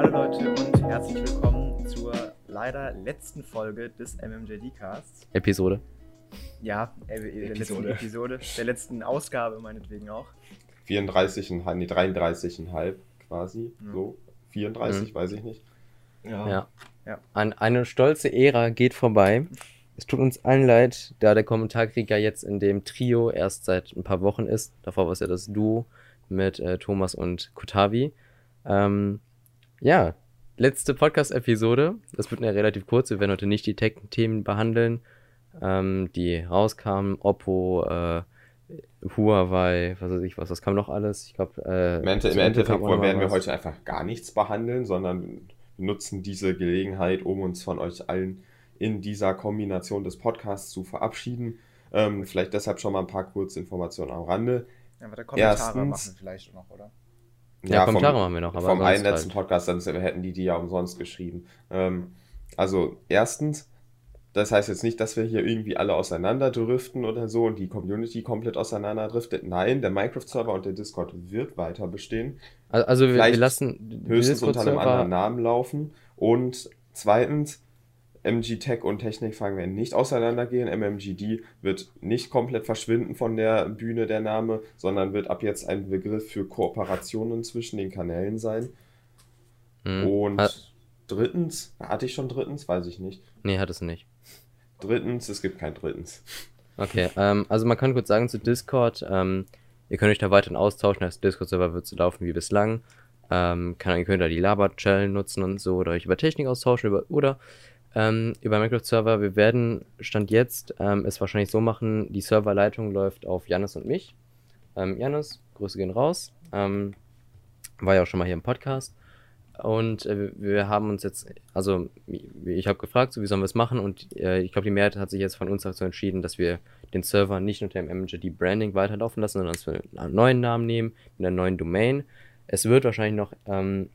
Hallo Leute und herzlich willkommen zur leider letzten Folge des MMJD-Casts. Episode. Ja, äh, der letzten Episode, der letzten Ausgabe meinetwegen auch. 34,5, nee, 33,5 quasi, Mhm. so. 34, Mhm. weiß ich nicht. Ja. Ja. Ein, eine stolze Ära geht vorbei. Es tut uns allen leid, da der Kommentarkrieg ja jetzt in dem Trio erst seit ein paar Wochen ist. Davor war es ja das Duo mit äh, Thomas und Kutavi. Ähm, ja, letzte Podcast-Episode. Das wird eine relativ kurz. Wir werden heute nicht die Tech-Themen behandeln, ähm, die rauskamen. Oppo, äh, Huawei, was weiß ich was, das kam noch alles. Ich glaube, äh, Im, Ende, Im Endeffekt werden wir was. heute einfach gar nichts behandeln, sondern nutzen diese Gelegenheit, um uns von euch allen in dieser Kombination des Podcasts zu verabschieden. Ähm, vielleicht deshalb schon mal ein paar Kurzinformationen am Rande. Ja, aber Kommentare Erstens- machen vielleicht noch, oder? Ja, Kommentare vom, machen wir noch, aber vom einen letzten halt. Podcast, dann hätten die die ja umsonst geschrieben. Ähm, also erstens, das heißt jetzt nicht, dass wir hier irgendwie alle auseinanderdriften oder so und die Community komplett auseinanderdriftet. Nein, der Minecraft-Server und der Discord wird weiter bestehen. Also, wir, wir lassen höchstens unter einem anderen Namen laufen. Und zweitens, MG Tech und Technikfragen werden nicht auseinandergehen. MMGD wird nicht komplett verschwinden von der Bühne der Name, sondern wird ab jetzt ein Begriff für Kooperationen zwischen den Kanälen sein. Mhm. Und Ha- drittens, hatte ich schon drittens? Weiß ich nicht. Nee, hat es nicht. Drittens, es gibt kein drittens. Okay, ähm, also man kann kurz sagen zu Discord, ähm, ihr könnt euch da weiterhin austauschen, das Discord-Server wird so laufen wie bislang. Ähm, kann, ihr könnt da die Laber-Channel nutzen und so oder euch über Technik austauschen über, oder ähm, über Minecraft-Server. Wir werden, Stand jetzt, ähm, es wahrscheinlich so machen, die Serverleitung läuft auf Janis und mich. Ähm, Janis, Grüße gehen raus. Ähm, war ja auch schon mal hier im Podcast. Und äh, wir haben uns jetzt, also ich habe gefragt, so wie sollen wir es machen und äh, ich glaube, die Mehrheit hat sich jetzt von uns dazu entschieden, dass wir den Server nicht unter dem MJD Branding weiterlaufen lassen, sondern dass wir einen neuen Namen nehmen, mit einer neuen Domain. Es wird wahrscheinlich noch, ähm,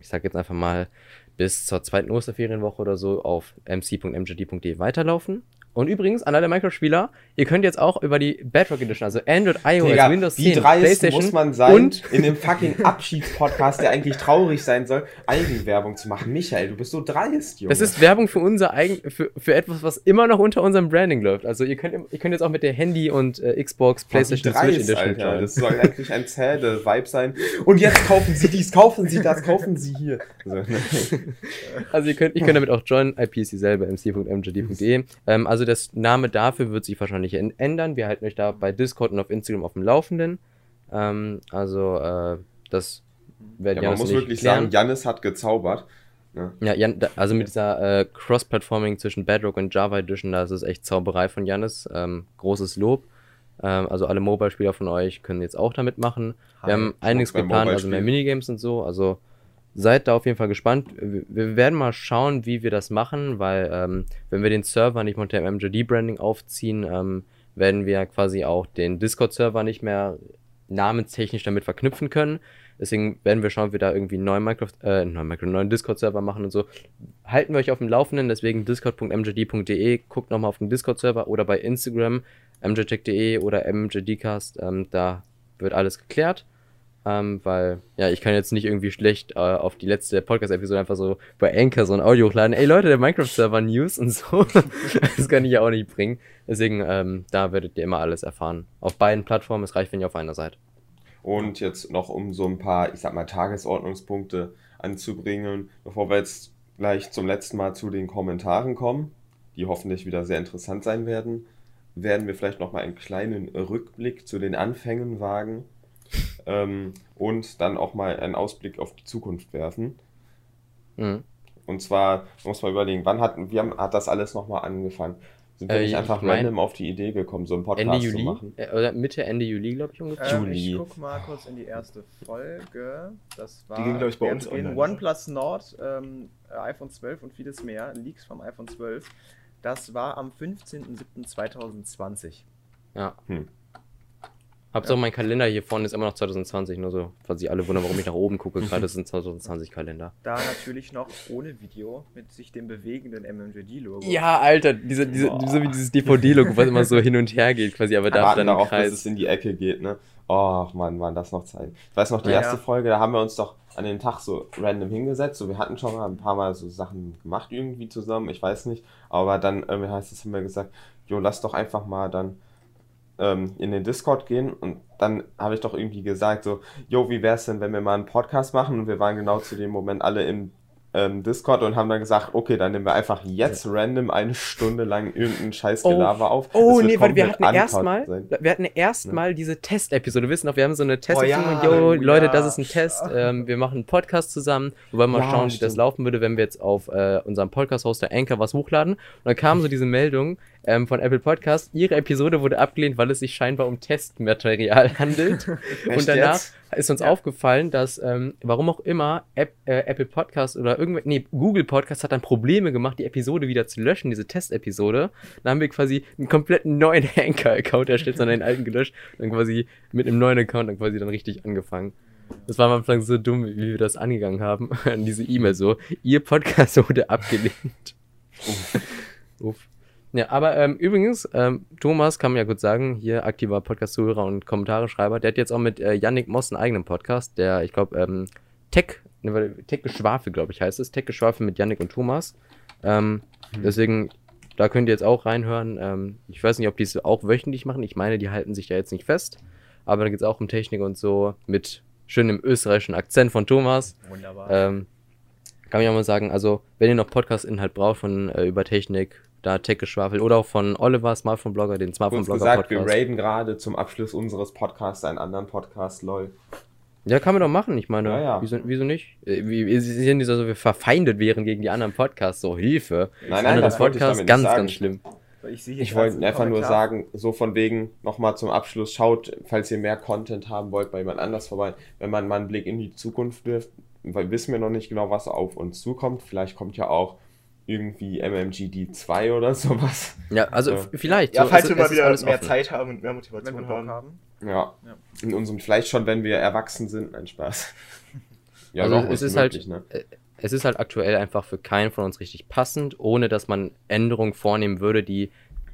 ich sage jetzt einfach mal, bis zur zweiten Osterferienwoche oder so auf mc.mjd.de weiterlaufen. Und übrigens, an alle Minecraft-Spieler, ihr könnt jetzt auch über die Bedrock Edition, also Android, iOS, Digga, Windows wie 10, dreist PlayStation muss man sein, und in dem fucking Abschiedspodcast, der eigentlich traurig sein soll, Eigenwerbung zu machen. Michael, du bist so dreist, Junge. Das ist Werbung für unser eigen, für, für etwas, was immer noch unter unserem Branding läuft. Also ihr könnt, ihr könnt jetzt auch mit der Handy und äh, Xbox, PlayStation dreist, Switch Edition Alter. Das soll eigentlich ein zähe Vibe sein. Und jetzt kaufen Sie dies, kaufen Sie das, kaufen Sie hier. So, ne. Also ihr könnt, ich könnt damit auch joinen. IP ist dieselbe, mc.mjd.de. Ähm, also der Name dafür wird sich wahrscheinlich ändern. Wir halten euch da bei Discord und auf Instagram auf dem Laufenden. Ähm, also äh, das werden Ja, man Janis muss und ich wirklich klären. sagen, Jannis hat gezaubert. Ne? Ja, Jan, also mit dieser äh, Cross-Platforming zwischen Bedrock und Java Edition, da ist es echt Zauberei von Janis. Ähm, großes Lob. Ähm, also alle Mobile-Spieler von euch können jetzt auch damit machen. Wir haben einiges geplant, also mehr Minigames und so. Also seid da auf jeden Fall gespannt. Wir werden mal schauen, wie wir das machen, weil ähm, wenn wir den Server nicht unter dem MJD-Branding aufziehen, ähm, werden wir quasi auch den Discord-Server nicht mehr namenstechnisch damit verknüpfen können. Deswegen werden wir schauen, ob wir da irgendwie einen neuen Minecraft, äh, neuen, neuen Discord-Server machen und so. Halten wir euch auf dem Laufenden, deswegen discord.mjd.de, guckt nochmal auf den Discord-Server oder bei Instagram mjtech.de oder mjdcast, ähm, da wird alles geklärt. Ähm, weil, ja, ich kann jetzt nicht irgendwie schlecht äh, auf die letzte Podcast-Episode einfach so bei Anchor so ein Audio hochladen. Ey Leute, der Minecraft-Server News und so. das kann ich ja auch nicht bringen. Deswegen, ähm, da werdet ihr immer alles erfahren. Auf beiden Plattformen, es reicht, wenn ihr auf einer seid. Und jetzt noch um so ein paar, ich sag mal, Tagesordnungspunkte anzubringen, bevor wir jetzt gleich zum letzten Mal zu den Kommentaren kommen, die hoffentlich wieder sehr interessant sein werden, werden wir vielleicht noch mal einen kleinen Rückblick zu den Anfängen wagen ähm, und dann auch mal einen Ausblick auf die Zukunft werfen. Mhm. Und zwar muss man überlegen, wann hat, wie haben, hat das alles nochmal angefangen? Sind wir Äh, nicht ich einfach mein- random auf die Idee gekommen, so einen Podcast Ende zu Juli? machen? Äh, oder Mitte, Ende Juli, glaube ich ungefähr. Ähm, Juli. ich guck mal kurz in die erste Folge. Das war Die ging, glaub ich, bei uns in online, OnePlus Nord, ähm, iPhone 12 und vieles mehr. Leaks vom iPhone 12. Das war am 15.07.2020. Ja. Hm. Hauptsache mein Kalender hier vorne ist immer noch 2020, nur so, falls sich alle wundern, warum ich nach oben gucke. Gerade ist ein 2020 Kalender. Da natürlich noch ohne Video mit sich dem bewegenden MMJD-Logo. Ja, Alter, diese, diese, so wie dieses DVD-Logo, was immer so hin und her geht, quasi, aber da dann darauf, dass es in die Ecke geht, ne? Oh, Mann, waren das noch Zeit. Ich weiß noch, die Ja. erste Folge, da haben wir uns doch an den Tag so random hingesetzt. So, wir hatten schon mal ein paar Mal so Sachen gemacht irgendwie zusammen, ich weiß nicht. Aber dann irgendwie heißt es, haben wir gesagt, jo, lass doch einfach mal dann ähm, in den Discord gehen und dann habe ich doch irgendwie gesagt, so, jo, wie wär's denn, wenn wir mal einen Podcast machen? Und wir waren genau zu dem Moment alle im ähm, Discord und haben dann gesagt, okay, dann nehmen wir einfach jetzt random eine Stunde lang irgendeinen scheiß Gelaber auf. Oh, Das wird nee, weil wir hatten erstmal, wir hatten erstmal diese Testepisode. Wir wissen noch, wir haben so eine Testepisode. ja, Jo, oh Leute, ja. das ist ein Test. Ähm, wir machen einen Podcast zusammen. Wir wollen mal Ja, schauen, wie das stimmt. laufen würde, wenn wir jetzt auf äh, unserem Podcast-Hoster Anchor was hochladen. Und dann kam so diese Meldung ähm, von Apple Podcast. Ihre Episode wurde abgelehnt, weil es sich scheinbar um Testmaterial handelt. Und danach jetzt? Ist uns Ja. aufgefallen, dass, ähm, warum auch immer, App, äh, Apple Podcast oder irgendwer, nee, Google Podcast hat dann Probleme gemacht, die Episode wieder zu löschen, diese Testepisode. Dann haben wir quasi einen kompletten neuen Anchor-Account erstellt, sondern den alten gelöscht. Dann quasi mit einem neuen Account dann quasi dann richtig angefangen. Das war am Anfang so dumm, wie wir das angegangen haben. An diese E-Mail so, ihr Podcast wurde abgelehnt. Uff. Ja, aber ähm, übrigens, ähm, Thomas kann man ja gut sagen, hier aktiver Podcast-Zuhörer und Kommentare-Schreiber, der hat jetzt auch mit äh, Yannick Moss einen eigenen Podcast, der, ich glaube, ähm, Tech, ne, Tech-Geschwafel, glaube ich, heißt es. Tech-Geschwafel mit Yannick und Thomas. Ähm, Deswegen, da könnt ihr jetzt auch reinhören. Ähm, ich weiß nicht, ob die es auch wöchentlich machen. Ich meine, die halten sich da jetzt nicht fest. Aber da geht es auch um Technik und so mit schönem österreichischen Akzent von Thomas. Wunderbar. Ähm, kann ich auch mal sagen, also wenn ihr noch Podcast-Inhalt braucht von äh, über Technik, da Tech-Geschwafel oder auch von Oliver, Smartphone-Blogger, den Smartphone-Blogger gesagt, wir Podcast. raiden gerade zum Abschluss unseres Podcasts einen anderen Podcast, lol. Ja, kann man doch machen, ich meine, Ja, ja. Wieso, wieso nicht? Äh, wie- Wir sind nicht so, dass wir verfeindet wären gegen die anderen Podcasts, so Hilfe. Nein, nein, das wollte ich Podcasts, damit ganz, nicht sagen. ganz schlimm. ich Ich wollte einfach nur Kommentar. sagen, so von wegen, nochmal zum Abschluss, schaut, falls ihr mehr Content haben wollt, bei jemand anders vorbei, wenn man mal einen Blick in die Zukunft wirft, weil wissen wir noch nicht genau, was auf uns zukommt. Vielleicht kommt ja auch irgendwie MMGD 2 oder sowas. Ja, also Ja. vielleicht. Ja, so, falls es- wir es mal wieder mehr offen. Zeit haben und mehr Wenn Motivation wir haben. haben. Ja. Ja. In unserem, vielleicht schon, wenn wir erwachsen sind, ein Spaß. Ja, Also doch, es ist ist möglich, halt, ne? äh, es ist halt aktuell einfach für keinen von uns richtig passend, ohne dass man Änderungen vornehmen würde, die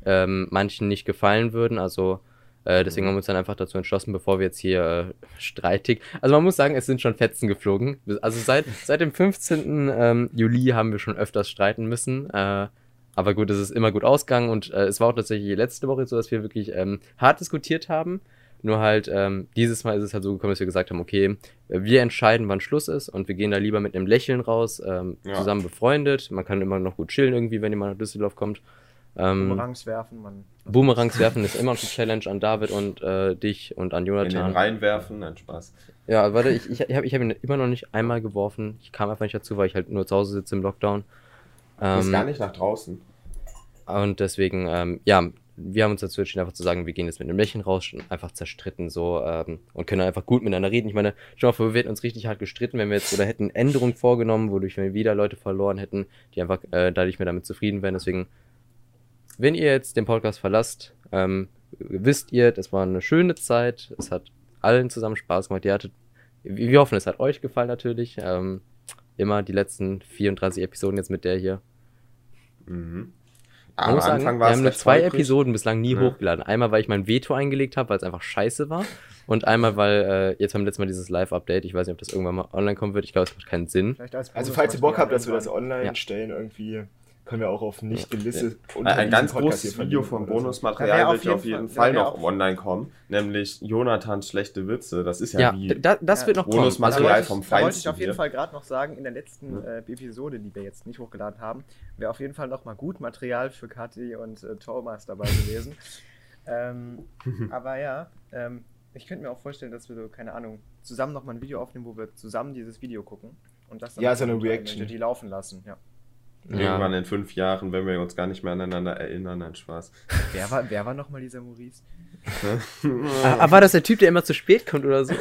ähm, manchen nicht gefallen würden. Also äh, deswegen Mhm. haben wir uns dann einfach dazu entschlossen, bevor wir jetzt hier äh, streitig. Also man muss sagen, es sind schon Fetzen geflogen. Also seit, seit dem 15. Ähm, Juli haben wir schon öfters streiten müssen. Äh, aber gut, es ist immer gut ausgegangen und äh, es war auch tatsächlich letzte Woche so, dass wir wirklich ähm, hart diskutiert haben. Nur halt, ähm, dieses Mal ist es halt so gekommen, dass wir gesagt haben, okay, wir entscheiden, wann Schluss ist und wir gehen da lieber mit einem Lächeln raus, ähm, Ja. zusammen befreundet. Man kann immer noch gut chillen irgendwie, wenn jemand nach Düsseldorf kommt. Ähm, Boomerangs werfen, man. Boomerangs werfen ist immer noch eine Challenge an David und äh, dich und an In den Jonathan. reinwerfen, ein Spaß. Ja, warte, ich, ich, ich habe ich hab ihn immer noch nicht einmal geworfen. Ich kam einfach nicht dazu, weil ich halt nur zu Hause sitze im Lockdown. Du bist Ähm, gar nicht nach draußen. Und deswegen, ähm, ja, wir haben uns dazu entschieden, einfach zu sagen, wir gehen jetzt mit einem Lächeln raus, schon einfach zerstritten so ähm, und können einfach gut miteinander reden. Ich meine, schau mal, vor, wir hätten uns richtig hart gestritten, wenn wir jetzt oder hätten Änderungen vorgenommen, wodurch wir wieder Leute verloren hätten, die einfach äh, da nicht mehr damit zufrieden wären. Deswegen, wenn ihr jetzt den Podcast verlasst, ähm, wisst ihr, das war eine schöne Zeit. Es hat allen zusammen Spaß gemacht. Ihr hattet, wir wir hoffen, es hat euch gefallen natürlich. Ähm, immer die letzten 34 Episoden jetzt mit der hier. Mhm. Am muss sagen, Anfang wir war es haben nur zwei holprig. Episoden bislang nie Ja. hochgeladen. Einmal, weil ich mein Veto eingelegt habe, weil es einfach scheiße war. Und einmal, weil äh, jetzt haben wir letztes Mal dieses Live-Update. Ich weiß nicht, ob das irgendwann mal online kommen wird. Ich glaube, es macht keinen Sinn. Also falls ihr Bock habt, dass wir das online Ja. stellen, irgendwie können wir auch auf nicht gelistet Ein, ein ganz großes Video von Bonusmaterial auf wird ja jeden auf jeden Fall- Fall noch auf- online kommen, nämlich Jonathans schlechte Witze. Das ist ja, Ja, wie. da, das Ja. wird noch. Bonusmaterial Da wollte ich, vom da wollte ich Feinsten auf jeden hier. Fall gerade noch sagen, in der letzten äh, Episode, die wir jetzt nicht hochgeladen haben, wäre auf jeden Fall noch mal gut Material für Kathi und äh, Thomas dabei gewesen. ähm, aber ja, ähm, ich könnte mir auch vorstellen, dass wir so, keine Ahnung, zusammen noch mal ein Video aufnehmen, wo wir zusammen dieses Video gucken und das Ja, einfach so eine Reaction. MLG laufen lassen. Ja. Irgendwann in fünf Jahren, wenn wir uns gar nicht mehr aneinander erinnern, ein Spaß. Wer war, wer war noch mal dieser Maurice? Ah, war das der Typ, der immer zu spät kommt oder so?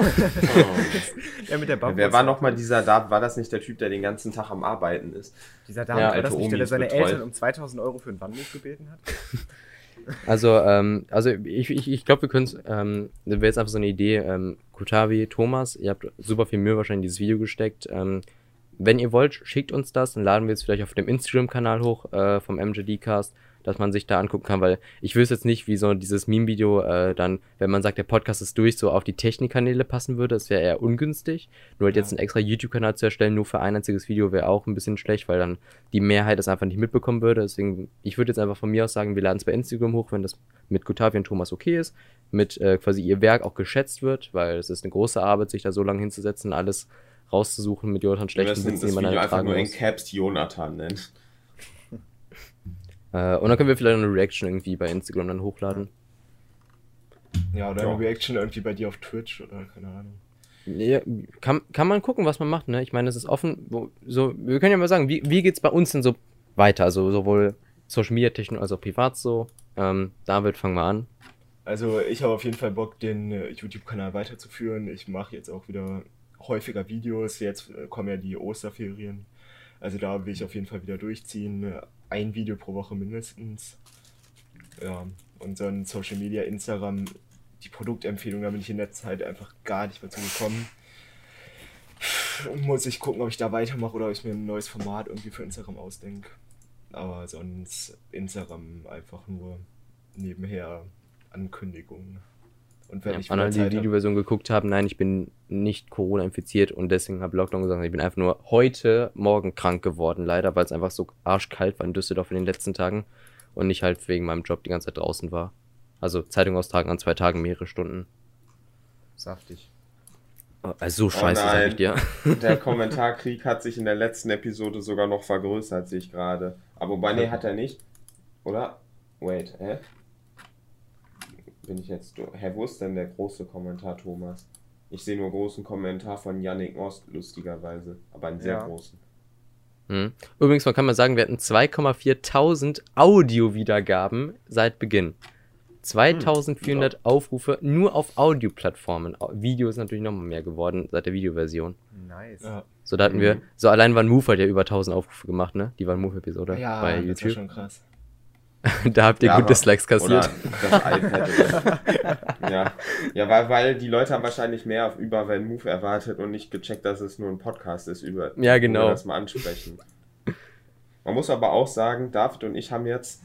Ja, mit der Bambus- Wer war nochmal dieser da? War das nicht der Typ, der den ganzen Tag am Arbeiten ist? Dieser Dame, Ja, war das nicht, der, der seine betreut. Eltern um 2000 Euro für einen Wandeln gebeten hat? Also, ähm, also ich, ich, ich glaube, wir können es, ähm, das wäre jetzt einfach so eine Idee, ähm, Kutavi, Thomas, ihr habt super viel Mühe wahrscheinlich in dieses Video gesteckt. Ähm, wenn ihr wollt, schickt uns das, dann laden wir es vielleicht auf dem Instagram-Kanal hoch äh, vom MJD-Cast. dass man sich da angucken kann, weil ich wüsste jetzt nicht, wie so dieses Meme-Video äh, dann, wenn man sagt, der Podcast ist durch, so auf die Technikkanäle passen würde. Das wäre eher ungünstig. Nur halt Ja. jetzt einen extra YouTube-Kanal zu erstellen, nur für ein einziges Video, wäre auch ein bisschen schlecht, weil dann die Mehrheit das einfach nicht mitbekommen würde. Deswegen, ich würde jetzt einfach von mir aus sagen, wir laden es bei Instagram hoch, wenn das mit Gutavi und Thomas okay ist, mit äh, quasi ihr Werk auch geschätzt wird, weil es ist eine große Arbeit, sich da so lange hinzusetzen, alles rauszusuchen mit Jonathan Wir schlechten Witzen, die man dann einfach nur in. Caps Jonathan nennen. Äh, und dann können wir vielleicht eine Reaction irgendwie bei Instagram dann hochladen. Ja, oder Ja. eine Reaction irgendwie bei dir auf Twitch oder keine Ahnung. Ja, kann, kann man gucken, was man macht, ne? Ich meine, es ist offen. Wo, so, wir können ja mal sagen, wie, wie geht's bei uns denn so weiter? Also sowohl Social Media technisch als auch privat so. Ähm, David, fang mal an. Also ich habe auf jeden Fall Bock, den äh, YouTube-Kanal weiterzuführen. Ich mache jetzt auch wieder häufiger Videos. Jetzt äh, kommen ja die Osterferien. Also da will ich auf jeden Fall wieder durchziehen. Ein Video pro Woche mindestens. Ja, und dann Social Media, Instagram, die Produktempfehlung, da bin ich in der Zeit einfach gar nicht mehr zugekommen. Muss ich gucken, ob ich da weitermache oder ob ich mir ein neues Format irgendwie für Instagram ausdenke. Aber sonst Instagram einfach nur nebenher Ankündigungen. Und wenn Ja, ich alle, die Videoversion geguckt haben, nein, ich bin nicht Corona infiziert und deswegen habe Lockdown gesagt, ich bin einfach nur heute Morgen krank geworden, leider, weil es einfach so arschkalt war in Düsseldorf in den letzten Tagen und ich halt wegen meinem Job die ganze Zeit draußen war. Also Zeitung austragen an zwei Tagen mehrere Stunden. Saftig. Also so scheiße, sag nein. ich dir. Der Kommentarkrieg hat sich in der letzten Episode sogar noch vergrößert, sehe ich gerade. Aber wobei, nee, hat er nicht. Oder? Wait, hä? Bin ich jetzt. Hä, wo ist denn der große Kommentar, Thomas? Ich sehe nur großen Kommentar von Yannick Most, lustigerweise. Aber einen sehr Ja. großen. Hm. Übrigens, man kann mal sagen, wir hatten 2,4 Audio-Wiedergaben seit Beginn. 2400 Aufrufe nur auf Audioplattformen. Au- Video ist natürlich noch mal mehr geworden seit der Videoversion. Nice. ja, So, da hatten Mhm. wir, so allein Van Move hat ja über 1000 Aufrufe gemacht, ne? Die Van Move-Episode ja bei das war YouTube. schon krass. da habt ihr Ja, gut Dislikes kassiert. Ja, ja weil, weil die Leute haben wahrscheinlich mehr auf über Van Move erwartet und nicht gecheckt, dass es nur ein Podcast ist, über Ja, genau. wir das mal ansprechen. Man muss aber auch sagen, David und ich haben jetzt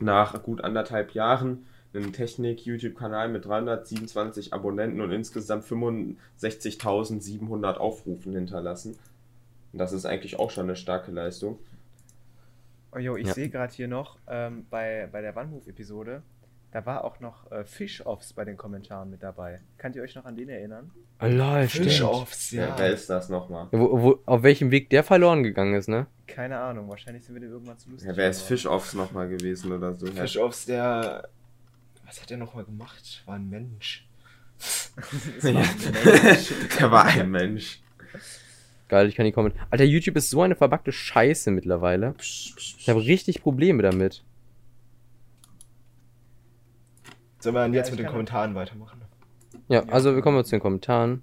nach gut anderthalb Jahren einen Technik-YouTube-Kanal mit 327 Abonnenten und insgesamt 65.700 Aufrufen hinterlassen. Und das ist eigentlich auch schon eine starke Leistung. Oh jo, ich Ja. sehe gerade hier noch ähm, bei, bei der OneMove-Episode, da war auch noch äh, Fish-Offs bei den Kommentaren mit dabei. Könnt ihr euch noch an den erinnern? Oh, lol, Fish stimmt. Offs, Ja. ja. Wer ist das nochmal? Ja, Wo, wo, auf welchem Weg der verloren gegangen ist, ne? Keine Ahnung, wahrscheinlich sind wir dem irgendwann zu lustig. Ja, wer ist. Fish-Offs nochmal gewesen oder so? Fish Offs, der. Was hat er nochmal gemacht? War ein Mensch. War ein Mensch. Der war ein Mensch. Geil, ich kann die kommentieren. Alter, YouTube ist so eine verbackte Scheiße mittlerweile. Ich habe richtig Probleme damit. Sollen wir dann Ja, jetzt ich mit den Kommentaren weitermachen? Ja, Ja. also wir kommen jetzt zu den Kommentaren.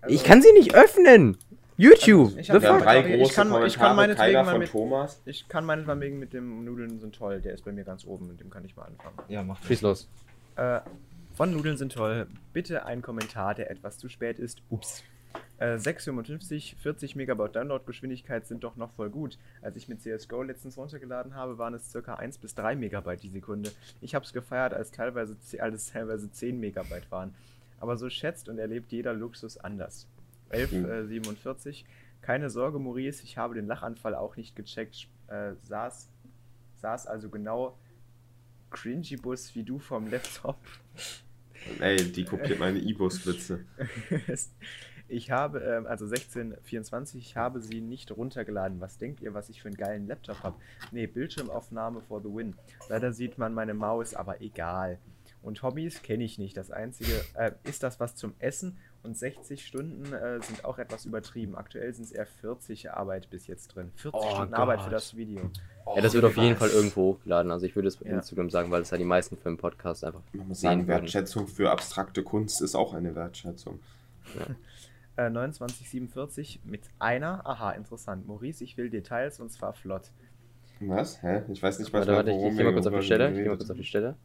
Also, Ich kann sie nicht öffnen! YouTube! Ich hab- haben fuck? drei Ich kann- große ich kann Kommentare, meinetwegen von mit- Thomas. Ich kann meinetwegen mit dem Nudeln sind toll, der ist bei mir ganz oben, mit dem kann ich mal anfangen. Ja, mach das. Schieß los. Äh, von Nudeln sind toll. Bitte ein Kommentar, der etwas zu spät ist. Ups. Äh, 655, 40 Megabyte Downloadgeschwindigkeit sind doch noch voll gut. Als ich mit CSGO letztens runtergeladen habe, waren es ca. 1 bis 3 Megabyte die Sekunde. Ich habe es gefeiert, als teilweise, als teilweise 10 Megabyte waren. Aber so schätzt und erlebt jeder Luxus anders. 1147, keine Sorge, Maurice, ich habe den Lachanfall auch nicht gecheckt. Äh, saß, saß also genau Cringibus wie du vom Laptop. Ey, die kopiert meine E-Bus-Witze. Ich habe, ähm, also 1624, ich habe sie nicht runtergeladen. Was denkt ihr, was ich für einen geilen Laptop habe? Nee, Bildschirmaufnahme for the win. Leider sieht man meine Maus, aber egal. Und Hobbys kenne ich nicht. Das einzige äh, ist das was zum Essen und 60 Stunden äh, sind auch etwas übertrieben. Aktuell sind es eher 40 Arbeit bis jetzt drin. 40 Oh Stunden Gott. Arbeit für das Video. Ja, das wird auf jeden was? Fall irgendwo hochgeladen. Also ich würde es bei Ja. Instagram sagen, weil es ja die meisten für den Podcast einfach Man muss sehen sagen, würden. Wertschätzung für abstrakte Kunst ist auch eine Wertschätzung. Äh, 2947 mit einer. Aha, interessant. Maurice, ich will Details und zwar flott. Was? Hä? Ich weiß nicht, was Warte, warte, ich, ich geh mal kurz auf die Stelle. Ich geh mal kurz auf die. Stelle.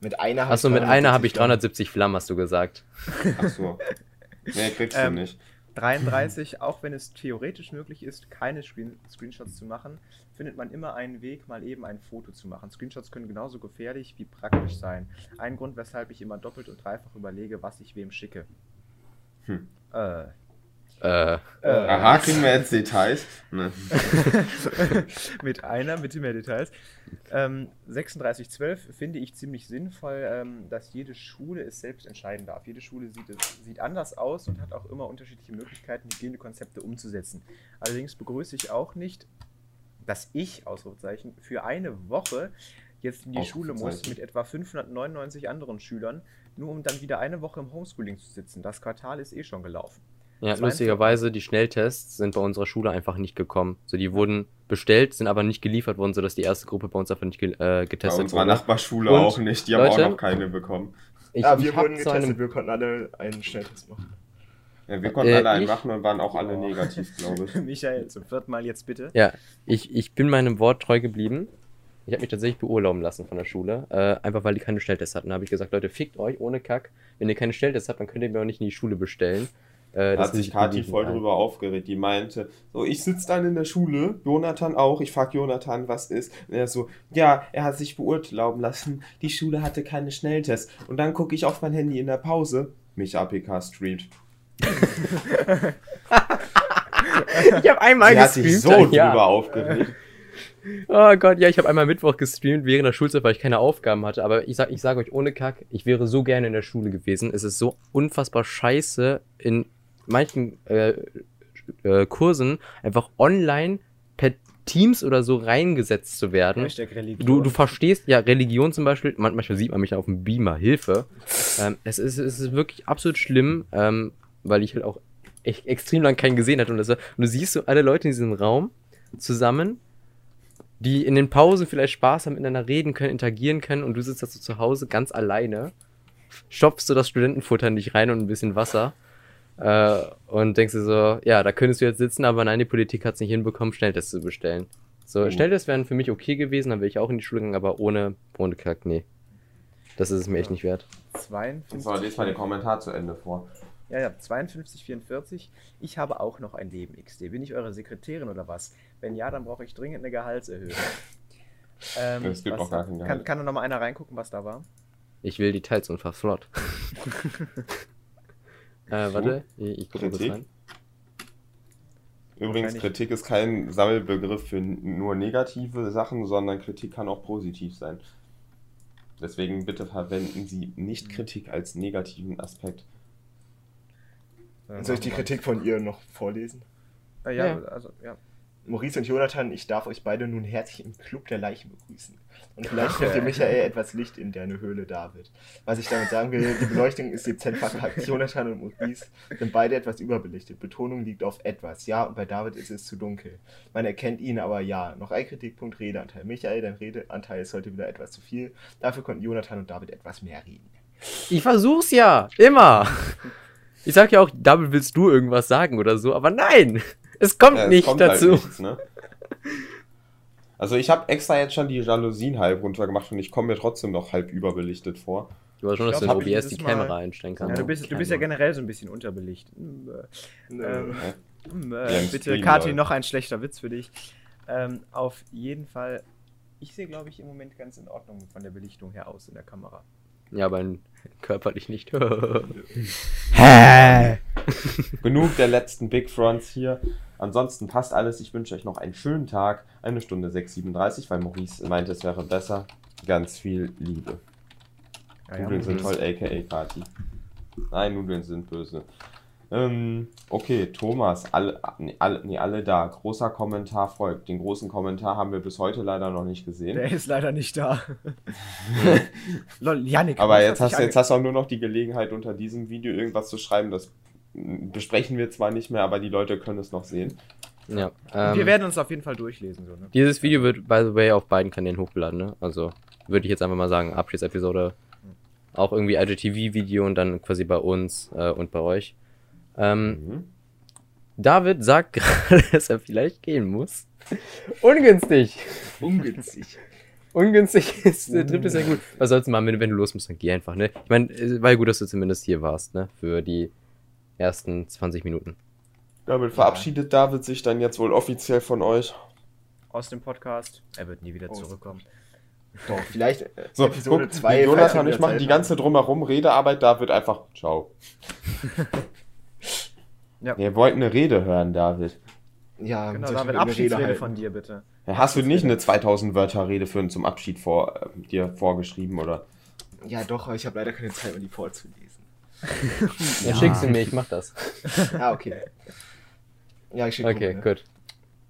Mit einer Achso, mit einer habe ich 370 Flammen, hast du gesagt. Ach so. Nee, kriegst du Ähm, nicht. 33, auch wenn es theoretisch möglich ist, keine Screen Screenshots zu machen, findet man immer einen Weg, mal eben ein Foto zu machen. Screenshots können genauso gefährlich wie praktisch sein. Ein Grund, weshalb ich immer doppelt und dreifach überlege, was ich wem schicke. Hm. Äh, Äh, äh, Aha, kriegen wir jetzt Details? Ne. mit einer, mit mehr Details. Ähm, 3612 finde ich ziemlich sinnvoll, ähm, dass jede Schule es selbst entscheiden darf. Jede Schule sieht, es, sieht anders aus und hat auch immer unterschiedliche Möglichkeiten, Hygienekonzepte umzusetzen. Allerdings begrüße ich auch nicht, dass ich, Ausrufezeichen, für eine Woche jetzt in die Schule muss mit etwa 599 anderen Schülern, nur um dann wieder eine Woche im Homeschooling zu sitzen. Das Quartal ist eh schon gelaufen. Ja, lustigerweise, die Schnelltests sind bei unserer Schule einfach nicht gekommen. So, die wurden bestellt, sind aber nicht geliefert worden, sodass die erste Gruppe bei uns einfach nicht ge äh, Bei getestet unserer wurde. Nachbarschule Und, auch nicht. Die haben Leute, auch noch keine bekommen. Ich, ja, wir wurden getestet, einem, wir konnten alle einen Schnelltest machen. Ja, wir konnten Äh, alle einen ich- machen und waren auch alle Oh. negativ, glaube ich. Michael, zum vierten Mal jetzt bitte. Ja, ich, ich bin meinem Wort treu geblieben. Ich habe mich tatsächlich beurlauben lassen von der Schule, äh, einfach weil die keine Schnelltests hatten. Da habe ich gesagt, Leute, fickt euch ohne Kack. Wenn ihr keine Schnelltests habt, dann könnt ihr mir auch nicht in die Schule bestellen. Äh, Da hat sich ich Kathi voll drüber aufgeregt. Die meinte, so, ich sitze dann in der Schule, Jonathan auch. Ich frage Jonathan, was ist. Und er so, ja, er hat sich beurlauben lassen. Die Schule hatte keine Schnelltests. Und dann gucke ich auf mein Handy in der Pause. Mich APK streamt. Ich habe einmal Sie hat sich so gestreamt, drüber ja. aufgeregt. Oh Gott, ja, ich habe einmal Mittwoch gestreamt während der Schulzeit, weil ich keine Aufgaben hatte. Aber ich sag, ich sage euch ohne Kack, ich wäre so gerne in der Schule gewesen. Es ist so unfassbar scheiße, in manchen äh, äh, Kursen einfach online per Teams oder so reingesetzt zu werden. Du, du verstehst ja Religion zum Beispiel, man, manchmal sieht man mich auf dem Beamer, Hilfe. Ähm, es, ist, es ist wirklich absolut schlimm, ähm, weil ich halt auch echt extrem lang keinen gesehen hatte. Und, das, war- und du siehst so alle Leute in diesem Raum zusammen, die in den Pausen vielleicht Spaß haben, miteinander reden können, interagieren können und du sitzt da so zu Hause ganz alleine, stopfst du das Studentenfutter nicht rein und ein bisschen Wasser äh, und denkst dir so, ja, da könntest du jetzt sitzen, aber nein, die Politik hat es nicht hinbekommen, Schnelltests zu bestellen. So, Oh. Schnelltests wären für mich okay gewesen, dann wäre ich auch in die Schule gegangen, aber ohne, ohne Kack, nee. Das ist es mir echt nicht wert. 52. So, lest mal den Kommentar zu Ende vor. Ja, ja, 5244. Ich habe auch noch ein Leben, XD. Bin ich eure Sekretärin oder was? Wenn ja, dann brauche ich dringend eine Gehaltserhöhung. Ähm, Es gibt was- auch gar kein Gehalt. Kann, kann da noch mal einer reingucken, was da war? Ich will Details und fahr flott. äh, warte, ich, ich gucke kurz rein. Übrigens, Kritik ist kein Sammelbegriff für nur negative Sachen, sondern Kritik kann auch positiv sein. Deswegen bitte verwenden Sie nicht Kritik als negativen Aspekt. Soll ich die Kritik von ihr noch vorlesen? Ja, Ja. also, ja. Maurice und Jonathan, ich darf euch beide nun herzlich im Club der Leichen begrüßen. Und vielleicht bringt ihr Michael etwas Licht in deine Höhle, David. Was ich damit sagen will, die Beleuchtung ist dezent verkackt. Jonathan und Maurice sind beide etwas überbelichtet. Betonung liegt auf etwas. Ja, und bei David ist es zu dunkel. Man erkennt ihn, aber ja. Noch ein Kritikpunkt, Redeanteil. Michael, dein Redeanteil ist heute wieder etwas zu viel. Dafür konnten Jonathan und David etwas mehr reden. Ich versuch's ja, immer. Ich sag ja auch, Double willst du irgendwas sagen oder so, aber nein, es kommt Ja, es nicht kommt halt dazu. nichts, ne? Also ich habe extra jetzt schon die Jalousien halb runtergemacht und ich komme mir trotzdem noch halb überbelichtet vor. Du weißt schon, dass Ich du glaub, in OBS die Mal- Kamera einstellen kannst. ja du, bist, du bist ja generell so ein bisschen unterbelichtet. Hm, äh, Ähm, Hä? hm, Ja, äh, bitte, Leute. noch ein schlechter Witz für dich. Ähm, auf jeden Fall, ich sehe, glaube ich, im Moment ganz in Ordnung von der Belichtung her aus in der Kamera. Ja, aber körperlich nicht. Genug der letzten Big Fronts hier. Ansonsten passt alles. Ich wünsche euch noch einen schönen Tag. Eine Stunde 6,37, weil Maurice meinte, es wäre besser. Ganz viel Liebe. Ja, ja. Nudeln sind Mhm. toll, aka Kati. Nein, Nudeln sind böse. Ähm, okay, Thomas, alle, nee, alle, nee, alle da. Großer Kommentar folgt. Den großen Kommentar haben wir bis heute leider noch nicht gesehen. Der ist leider nicht da. Lol, Janik. Aber jetzt hast, jetzt hast du auch nur noch die Gelegenheit, unter diesem Video irgendwas zu schreiben. Das besprechen wir zwar nicht mehr, aber die Leute können es noch sehen. ja, ähm, Wir werden uns auf jeden Fall durchlesen. So, ne? dieses Video wird, by the way, auf beiden Kanälen hochgeladen, ne? Also, würde ich jetzt einfach mal sagen, Abschiedsepisode. Auch irgendwie IGTV-Video und dann quasi bei uns äh, und bei euch. Ähm, Mhm. David sagt gerade, dass er vielleicht gehen muss. Ungünstig. Ungünstig. Ungünstig ist, äh, trifft es ja gut. Was sollst du machen, wenn, wenn du los musst, dann geh einfach, ne? Ich meine, es war ja gut, dass du zumindest hier warst, ne? Für die ersten 20 Minuten. Damit verabschiedet David sich dann jetzt wohl offiziell von euch. Aus dem Podcast. Er wird nie wieder Aus- zurückkommen. Doch, vielleicht äh, So, Episode guck, 2. Jonathan und ich machen die ganze drumherum Redearbeit, David einfach ciao. Ja. Wir wollten eine Rede hören, David. Ja, Genau, David, Abschiedsrede halten? von dir bitte. Ja, Hast du nicht eine 2000 Wörter Rede für zum Abschied vor, äh, dir vorgeschrieben, oder? Ja, doch, aber ich habe leider keine Zeit, um die vorzulesen. Ja. Schick sie mir, ich mach das. Ah, okay. Ja, ich schicke Okay, gut.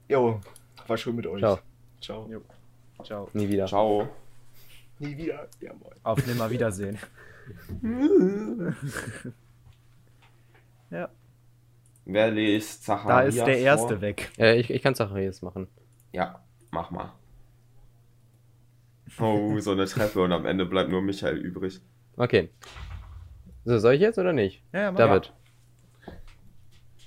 Jo, war schön mit euch. Ciao. Ciao. Jo. Ciao. Nie wieder. Ciao. Nie wieder. Ja, moin. Auf Nimmerwiedersehen. ja, Wer liest da Zacharias ist der erste vor? weg. Äh, ich ich kann Zacharias machen. Ja, mach mal. Oh, so eine Treppe und am Ende bleibt nur Michael übrig. Okay. So, soll ich jetzt oder nicht? Ja, ja, David.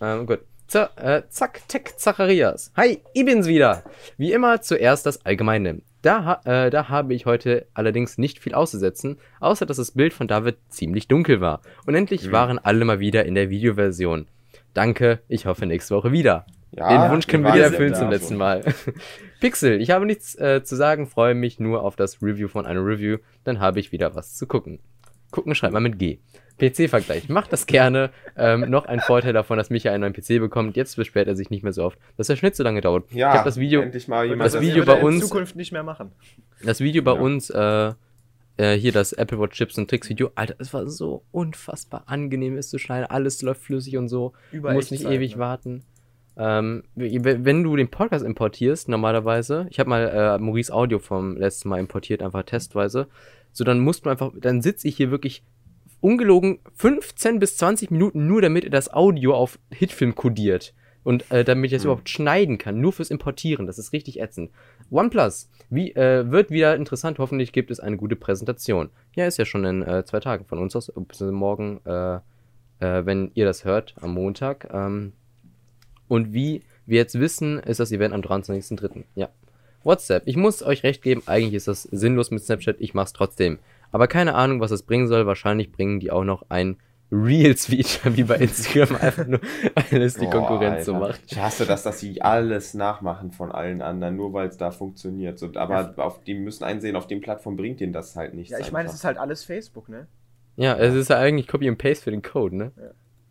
Ähm, gut. Z äh, zack, Tech Zacharias. Hi, ich bin's wieder. Wie immer zuerst das Allgemeine. Da, äh, da habe ich heute allerdings nicht viel auszusetzen, außer dass das Bild von David ziemlich dunkel war. Und endlich Mhm. waren alle mal wieder in der Videoversion. Danke, ich hoffe nächste Woche wieder. Ja, Den Wunsch können wir wieder erfüllen zum letzten Mal. Pixel, ich habe nichts äh, zu sagen, freue mich nur auf das Review von einer Review, dann habe ich wieder was zu gucken. Gucken schreibt man mit G. PC-Vergleich, macht das gerne. Ähm, noch ein Vorteil davon, dass Micha einen neuen PC bekommt. Jetzt beschwert er sich nicht mehr so oft, dass der Schnitt so lange dauert. Ja, ich habe das Video, endlich mal jemand, das Video wird bei er in uns- Zukunft nicht mehr machen. das Video bei Ja. uns, äh, äh, hier das Apple Watch Chips und Tricks Video, Alter, es war so unfassbar angenehm, es zu schneiden. Alles läuft flüssig und so. Über Du musst nicht ewig ne? warten. Ähm, wenn du den Podcast importierst, normalerweise, ich habe mal äh, Maurice Audio vom letzten Mal importiert, einfach testweise, so dann musst du einfach, dann sitze ich hier wirklich ungelogen 15 bis 20 Minuten nur, damit er das Audio auf Hitfilm kodiert. Und äh, damit ich das Hm. überhaupt schneiden kann, nur fürs Importieren. Das ist richtig ätzend. OnePlus wie, äh, wird wieder interessant. Hoffentlich gibt es eine gute Präsentation. Ja, ist ja schon in äh, zwei Tagen von uns aus. morgen, äh, äh, wenn ihr das hört, am Montag. Ähm, und wie wir jetzt wissen, ist das Event am 23.03. Ja. WhatsApp. Ich muss euch recht geben, eigentlich ist das sinnlos mit Snapchat, ich mach's trotzdem. Aber keine Ahnung, was das bringen soll. Wahrscheinlich bringen die auch noch ein Reels-Feature wie bei Instagram, einfach nur, weil es die Boah, Konkurrenz so Alter. macht. Ich hasse das, dass sie alles nachmachen von allen anderen, nur weil es da funktioniert. So, aber auf, die müssen einsehen, auf den Plattformen bringt ihnen das halt nichts. Ja, ich meine, es ist halt alles Facebook, ne? Ja, es ist ja eigentlich Copy and Paste für den Code, ne?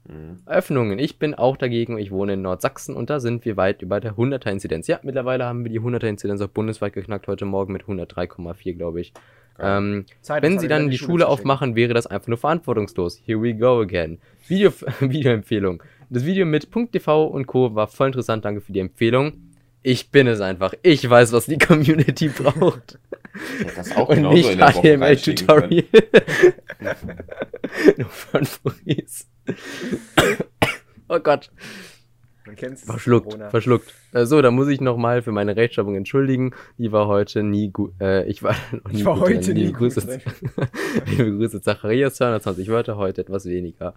Mhm. Öffnungen. Ich bin auch dagegen. Ich wohne in Nordsachsen und da sind wir weit über der 100er Inzidenz. Ja, mittlerweile haben wir die 100er Inzidenz auch bundesweit geknackt. Heute Morgen mit 103,4, glaube ich. Ähm, Zeit, wenn sie dann in die Schule Schule aufmachen, wäre das einfach nur verantwortungslos. Here we go again. Video, Videoempfehlung. Das Video mit .tv und Co. war voll interessant. Danke für die Empfehlung. Ich bin es einfach. Ich weiß, was die Community braucht. Ich hätte das auch und nicht in können. HTML-Tutorial. nur von Maurice. oh Gott. Man kennt es. Verschluckt, Corona. verschluckt. Äh, so, da muss ich nochmal für meine Rechtschreibung entschuldigen. Die war heute nie gut. Äh, ich war nie Ich war gut heute drin. nie Liebe gut Grüße, drin. liebe Grüße, Zacharias, 220 Wörter, heute etwas weniger.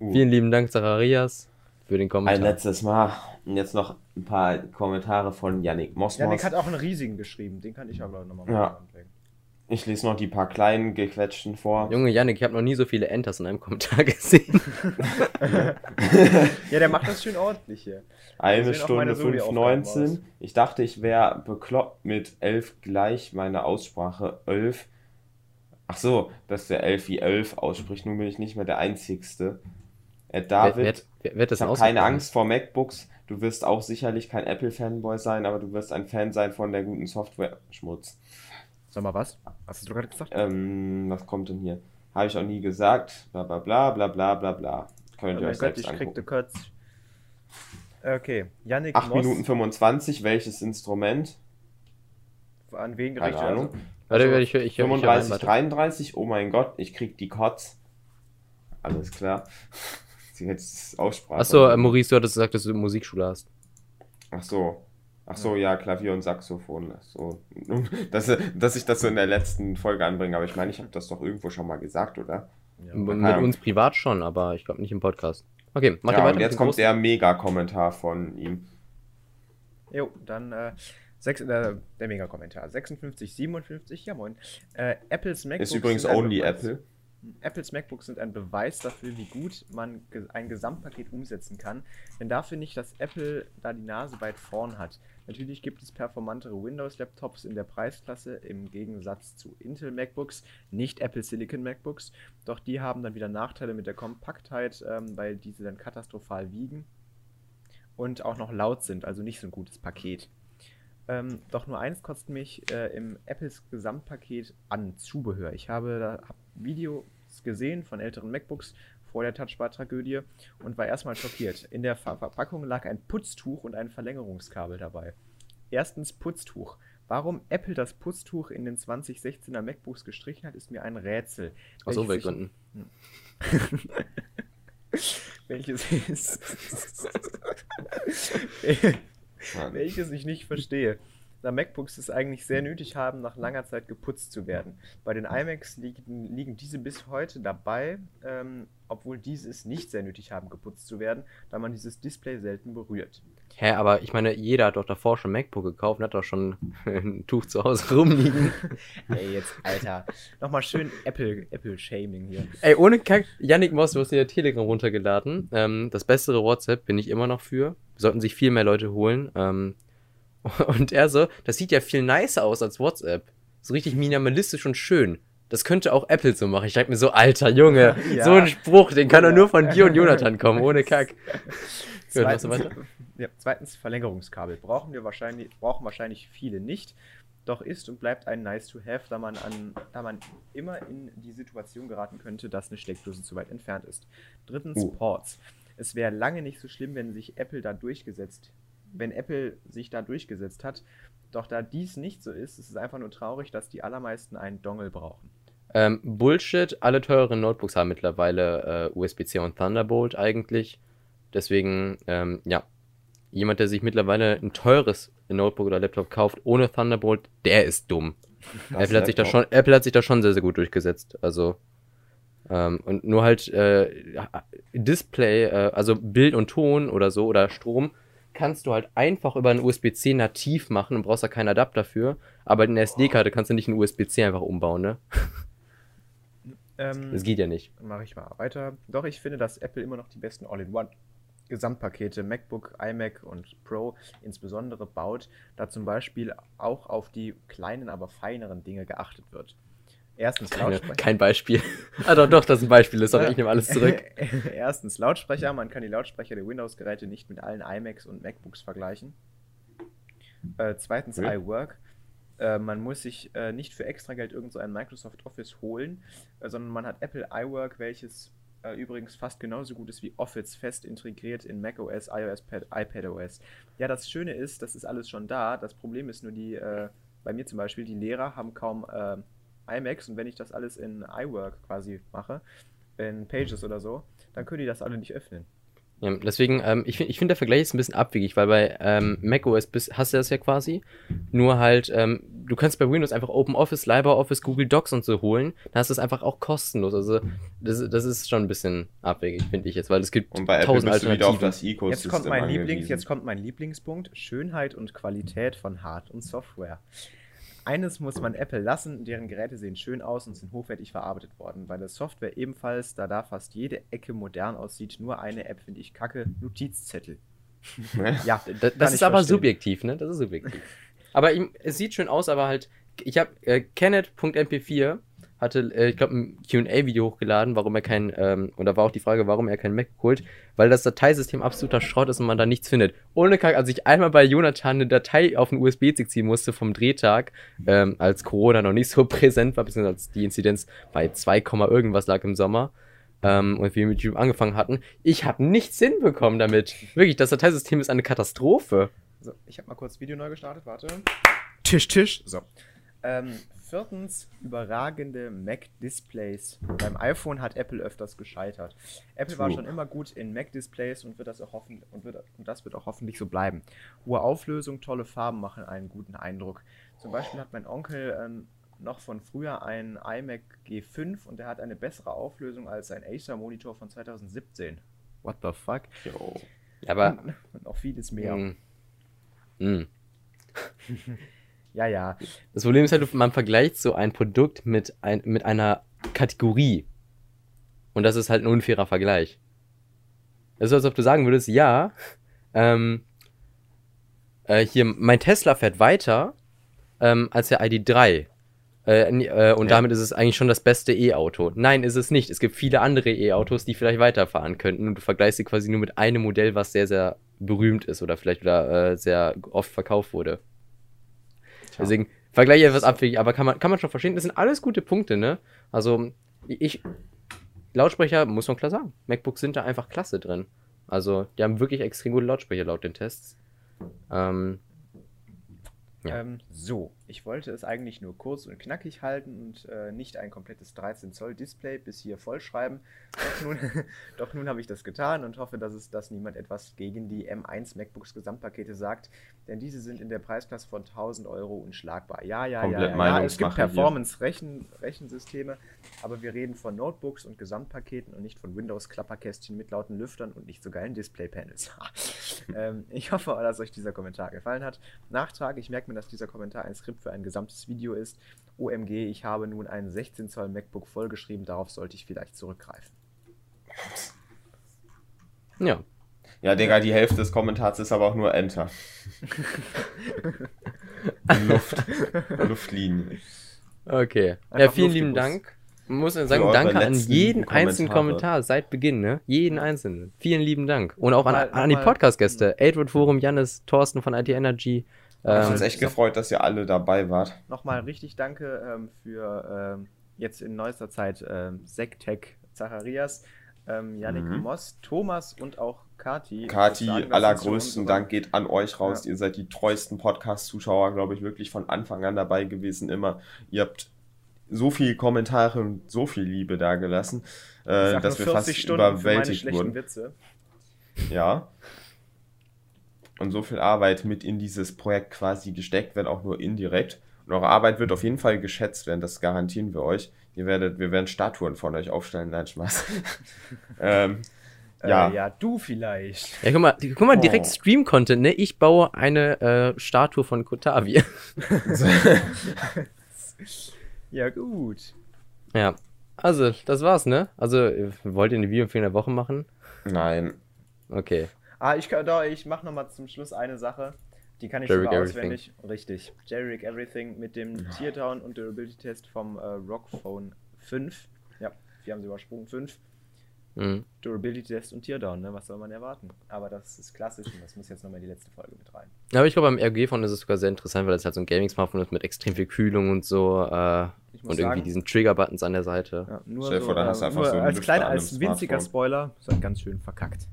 Uh. Vielen lieben Dank, Zacharias, für den Ein Kommentar. letztes Mal. Und jetzt noch ein paar Kommentare von Yannick Mosmos. Janik hat auch einen riesigen geschrieben. Den kann ich aber nochmal Ja. Ich lese noch die paar kleinen gequetschten vor. Junge Janik, ich habe noch nie so viele Enters in einem Kommentar gesehen. Ja, der macht das schön ordentlich hier. Eine Stunde Soli-Aufgaben 5,19. Ich dachte, ich wäre bekloppt mit 11 gleich meine Aussprache. 11. Ach so, dass der 11 wie 11 ausspricht. Nun bin ich nicht mehr der Einzigste. Äh, David, wer, wer, wer ich habe keine Angst vor MacBooks. Du wirst auch sicherlich kein Apple-Fanboy sein, aber du wirst ein Fan sein von der guten Software. Schmutz. Sag mal was? Was hast du gerade gesagt? Ähm, was kommt denn hier? Habe ich auch nie gesagt. Bla bla bla bla bla bla bla. Könnt Oh ihr euch Gott, selbst ich angucken. kurz. Okay, Yannick 8 Moss. Minuten 25. Welches Instrument? An wen Keine gerichtet? Ahnung. Warte, Also, ich, ich, ich, ich, 35, warte. 33, oh mein Gott, ich krieg die Kotz. Alles klar. Sie jetzt Aussprache. Achso, äh, Maurice, du hattest gesagt, dass du Musikschule hast. Ach so. Ach so, ja, Klavier und Saxophon. So. Dass, dass ich das so in der letzten Folge anbringe, aber ich meine, ich habe das doch irgendwo schon mal gesagt, oder? Ja. Mit uns privat schon, aber ich glaube nicht im Podcast. Okay, mach ja, dir weiter. und jetzt kommt großen- der Mega-Kommentar von ihm. Jo, dann äh, sechs, äh, der Mega-Kommentar. 56, 57, ja moin. Äh, Apples MacBooks Ist übrigens sind ein only Beweis. Apple. Apples MacBooks sind ein Beweis dafür, wie gut man ein Gesamtpaket umsetzen kann. Denn dafür nicht, dass Apple da die Nase weit vorn hat. Natürlich gibt es performantere Windows-Laptops in der Preisklasse im Gegensatz zu Intel MacBooks, nicht Apple Silicon MacBooks. Doch die haben dann wieder Nachteile mit der Kompaktheit, ähm, weil diese dann katastrophal wiegen und auch noch laut sind, also nicht so ein gutes Paket. Ähm, doch nur eins kostet mich äh, im Apples Gesamtpaket an Zubehör. Ich habe da hab Videos gesehen von älteren MacBooks vor der Touchbar-Tragödie und war erstmal schockiert. In der Ver Verpackung lag ein Putztuch und ein Verlängerungskabel dabei. Erstens Putztuch. Warum Apple das Putztuch in den 2016er MacBooks gestrichen hat, ist mir ein Rätsel. Aus Umweltgründen. welches ist. Welches ich nicht verstehe. Da MacBooks es eigentlich sehr nötig haben, nach langer Zeit geputzt zu werden. Bei den iMacs liegen, liegen diese bis heute dabei, ähm, obwohl diese es nicht sehr nötig haben, geputzt zu werden, da man dieses Display selten berührt. Hä, aber ich meine, jeder hat doch davor schon MacBook gekauft und hat doch schon ein Tuch zu Hause rumliegen. Ey, jetzt, Alter. Nochmal schön Apple- Apple-Shaming hier. Ey, ohne Kack, Yannick Moss, du hast dir Telegram runtergeladen. Ähm, das bessere WhatsApp bin ich immer noch für. Sollten sich viel mehr Leute holen. Ähm, und er so, das sieht ja viel nicer aus als WhatsApp. So richtig minimalistisch und schön. Das könnte auch Apple so machen. Ich denke mir so, alter Junge, Ja. so ein Spruch, den kann doch Ja. nur von dir und Jonathan kommen, ohne Kack. Gut, du weiter? ja, zweitens Verlängerungskabel. Brauchen wir wahrscheinlich, brauchen wahrscheinlich viele nicht. Doch ist und bleibt ein nice to have, da man, an, da man immer in die Situation geraten könnte, dass eine Steckdose zu weit entfernt ist. Drittens Uh. Ports. Es wäre lange nicht so schlimm, wenn sich Apple da durchgesetzt, wenn Apple sich da durchgesetzt hat. Doch da dies nicht so ist, ist es einfach nur traurig, dass die allermeisten einen Dongle brauchen. Ähm, Bullshit, alle teuren Notebooks haben mittlerweile äh, USB-C und Thunderbolt eigentlich. Deswegen, ähm, ja, jemand, der sich mittlerweile ein teures Notebook oder Laptop kauft ohne Thunderbolt, der ist dumm. Das Apple hat, sich da schon, Apple hat sich da schon sehr, sehr gut durchgesetzt. Also, ähm, und nur halt äh, Display, äh, also Bild und Ton oder so oder Strom, kannst du halt einfach über einen USB-C nativ machen und brauchst da keinen Adapter für. Aber in der SD-Karte kannst du nicht einen USB-C einfach umbauen, ne? Ähm, Das geht ja nicht. Mache ich mal weiter. Doch ich finde, dass Apple immer noch die besten All-in-One Gesamtpakete MacBook, iMac und Pro insbesondere baut, da zum Beispiel auch auf die kleinen, aber feineren Dinge geachtet wird. Erstens Keine, Lautsprecher. kein Beispiel. ah, doch, doch, das ist ein Beispiel. Sorry, Ja. ich nehme alles zurück. Erstens Lautsprecher. Man kann die Lautsprecher der Windows-Geräte nicht mit allen iMacs und MacBooks vergleichen. Äh, zweitens Okay. iWork. Äh, man muss sich äh, nicht für extra Geld irgend so ein Microsoft Office holen, äh, sondern man hat Apple iWork, welches äh, übrigens fast genauso gut ist wie Office, fest integriert in macOS, iOS, Pad, iPadOS. Ja, das Schöne ist, das ist alles schon da. Das Problem ist nur die, äh, bei mir zum Beispiel, die Lehrer haben kaum iMacs und wenn ich das alles in iWork quasi mache, in Pages oder so, dann können die das alle nicht öffnen. Ja, deswegen, ähm, ich finde, ich find, der Vergleich ist ein bisschen abwegig, weil bei ähm, macOS bist, hast du das ja quasi. Nur halt, ähm, du kannst bei Windows einfach OpenOffice, LibreOffice, Google Docs und so holen. Dann hast du es einfach auch kostenlos. Also, das, das ist schon ein bisschen abwegig, finde ich jetzt, weil es gibt Und bei Apple tausend bist du wieder auf Alternativen. das Ecosystem Jetzt kommt, mein angewiesen. Lieblings, jetzt kommt mein Lieblingspunkt: Schönheit und Qualität von Hard- und Software. Eines muss man Apple lassen, deren Geräte sehen schön aus und sind hochwertig verarbeitet worden. Bei der Software ebenfalls, da da fast jede Ecke modern aussieht, nur eine App finde ich kacke: Notizzettel. ja, das ich ist aber verstehen. subjektiv, ne? Das ist subjektiv. aber ihm, es sieht schön aus, aber halt, ich habe äh, Kenneth.mp4 hatte, äh, ich glaube, ein Q&A-Video hochgeladen, warum er kein, ähm, und da war auch die Frage, warum er kein Mac holt, weil das Dateisystem absoluter Schrott ist und man da nichts findet. Ohne Kack, als ich einmal bei Jonathan eine Datei auf einen USB-Stick ziehen musste vom Drehtag, ähm, als Corona noch nicht so präsent war, beziehungsweise als die Inzidenz bei 2, Komma irgendwas lag im Sommer, ähm, und wir mit YouTube angefangen hatten, ich habe nichts hinbekommen damit. Wirklich, das Dateisystem ist eine Katastrophe. So, ich habe mal kurz Video neu gestartet, warte. Tisch, Tisch. So. Ähm, viertens, überragende Mac-Displays. Beim iPhone hat Apple öfters gescheitert. Apple war True. schon immer gut in Mac-Displays und, wird das auch hoffen und, wird, und das wird auch hoffentlich so bleiben. Hohe Auflösung, tolle Farben machen einen guten Eindruck. Zum Beispiel hat mein Onkel ähm, noch von früher einen iMac G5 und der hat eine bessere Auflösung als ein Acer-Monitor von 2017. What the fuck? Jo. Aber, Und noch vieles mehr. mh, mh. Ja, ja. das Problem ist halt, man vergleicht so ein Produkt mit, ein, mit einer Kategorie. Und das ist halt ein unfairer Vergleich. Es ist, als ob du sagen würdest, ja, ähm, äh, hier, mein Tesla fährt weiter ähm, als der ID3. Äh, äh, und Ja. damit ist es eigentlich schon das beste E-Auto. Nein, ist es nicht. Es gibt viele andere E-Autos, die vielleicht weiterfahren könnten. Und du vergleichst sie quasi nur mit einem Modell, was sehr, sehr berühmt ist oder vielleicht oder, äh, sehr oft verkauft wurde. Deswegen vergleiche ich etwas abwegig, aber kann man, kann man schon verstehen. Das sind alles gute Punkte, ne? Also, ich. Lautsprecher, muss man klar sagen. MacBooks sind da einfach klasse drin. Also, die haben wirklich extrem gute Lautsprecher laut den Tests. Ähm, Ja. Ähm, so, ich wollte es eigentlich nur kurz und knackig halten und äh, nicht ein komplettes 13 Zoll Display bis hier vollschreiben. Doch nun, doch nun habe ich das getan und hoffe, dass es dass niemand etwas gegen die M1 MacBooks Gesamtpakete sagt, denn diese sind in der Preisklasse von 1000 Euro unschlagbar. Ja, ja, ja, Komplett ja, ja, es gibt. Performance-Rechensysteme, aber wir reden von Notebooks und Gesamtpaketen und nicht von Windows-Klapperkästchen mit lauten Lüftern und nicht so geilen Display-Panels. ähm, ich hoffe, dass euch dieser Kommentar gefallen hat. Nachtrag, ich merke mir, dass dieser Kommentar ein Skript für ein gesamtes Video ist. OMG, ich habe nun einen 16 Zoll MacBook vollgeschrieben, darauf sollte ich vielleicht zurückgreifen. ja. Ja, Digga, die Hälfte des Kommentars ist aber auch nur Enter. Luft. Luftlinie. Okay. ja, Einfach vielen Luft lieben. Dank. Muss sagen, eure danke an jeden lieben einzelnen Kommentare. Kommentar seit Beginn, ne? Jeden einzelnen. Vielen lieben Dank. Und auch an, an die Podcast-Gäste. Adroad Forum, Jannis, Thorsten von IT Energy. Ich habe Ähm, uns echt gefreut, dass ihr alle dabei wart. Nochmal richtig danke ähm, für ähm, jetzt in neuester Zeit ähm, Zacharias, ähm, Yannick Mhm. Moss, Thomas und auch Kati. Kati, sagen, allergrößten so Dank geht an euch raus. Ja. Ihr seid die treuesten Podcast-Zuschauer, glaube ich, wirklich von Anfang an dabei gewesen. Immer. Ihr habt so viele Kommentare und so viel Liebe da gelassen, Ich äh, dass wir fast 40 Stunden überwältigt wurden. Witze. Ja. Und so viel Arbeit mit in dieses Projekt quasi gesteckt, wenn auch nur indirekt. Und eure Arbeit wird auf jeden Fall geschätzt werden, das garantieren wir euch. Ihr werdet, wir werden Statuen von euch aufstellen, nein, Spaß. ähm, ja. Äh, ja, du vielleicht. ja, guck mal, guck mal direkt Oh. Stream-Content, ne? Ich baue eine äh, Statue von Kotavi. Ja, gut. ja. Also, das war's, ne? Also, äh, wollt ihr eine Videoempfehlung der Woche machen? Nein. Okay. Ah, ich kann ich mach nochmal zum Schluss eine Sache. Die kann ich Jerry sogar Everything. auswendig. Richtig. Jerry Everything mit dem Teardown und Durability Test vom äh, Rockphone 5. Ja, wir haben sie übersprungen. 5. Mhm. Durability Test und Teardown, ne? Was soll man erwarten? Aber das ist klassisch und das muss jetzt nochmal in die letzte Folge mit rein. Aber ich glaube, beim RG-Phone ist es sogar sehr interessant, weil es halt so ein Gaming-Smartphone ist mit extrem viel Kühlung und so. Äh, Ich muss und irgendwie sagen- diesen Trigger-Buttons an der Seite. Ja, nur dir vor, dann äh, hast du einfach nur so einen als kleiner, als winziger Smartphone. Spoiler, ist halt ganz schön verkackt.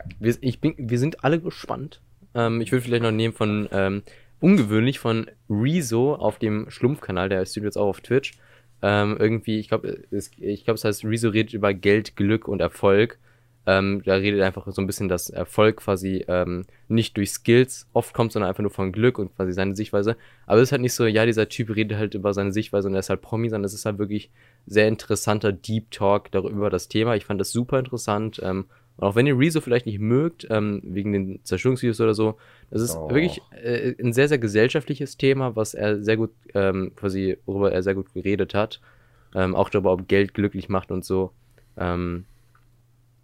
Aber Wir, ich bin, wir sind alle gespannt. Ähm, ich würde vielleicht noch nehmen von ähm, ungewöhnlich von Rezo auf dem Schlumpfkanal, der streamt jetzt auch auf Twitch. Ähm, irgendwie, ich glaube, es, ich glaube, es heißt, Rezo redet über Geld, Glück und Erfolg. Ähm, da redet einfach so ein bisschen, dass Erfolg quasi ähm, nicht durch Skills oft kommt, sondern einfach nur von Glück und quasi seine Sichtweise. Aber es ist halt nicht so, ja, dieser Typ redet halt über seine Sichtweise und er ist halt Promi, sondern es ist halt wirklich sehr interessanter Deep Talk darüber das Thema. Ich fand das super interessant. Ähm, und auch wenn ihr Rezo vielleicht nicht mögt, ähm, wegen den Zerstörungsvideos oder so, das ist Doch. wirklich äh, ein sehr, sehr gesellschaftliches Thema, was er sehr gut, ähm, quasi, worüber er sehr gut geredet hat. Ähm, auch darüber, ob Geld glücklich macht und so. Ähm,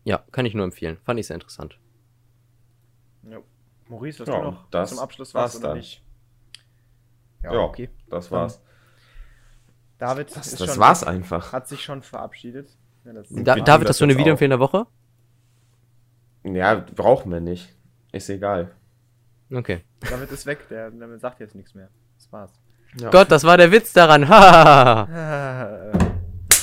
ja, kann ich nur empfehlen. Fand ich sehr interessant. ja. Maurice, hast Ja, du noch das zum Abschluss war's was oder dann. nicht? Ja, okay. das war's. David Das, ist das schon, war's einfach. hat sich schon verabschiedet. Ja, das Da, David, das hast du eine der Woche? Ja, brauchen wir nicht. Ist egal. Okay. David ist weg, der, der sagt jetzt nichts mehr. Das war's. Ja. Gott, das war der Witz daran. Hahaha. Ah,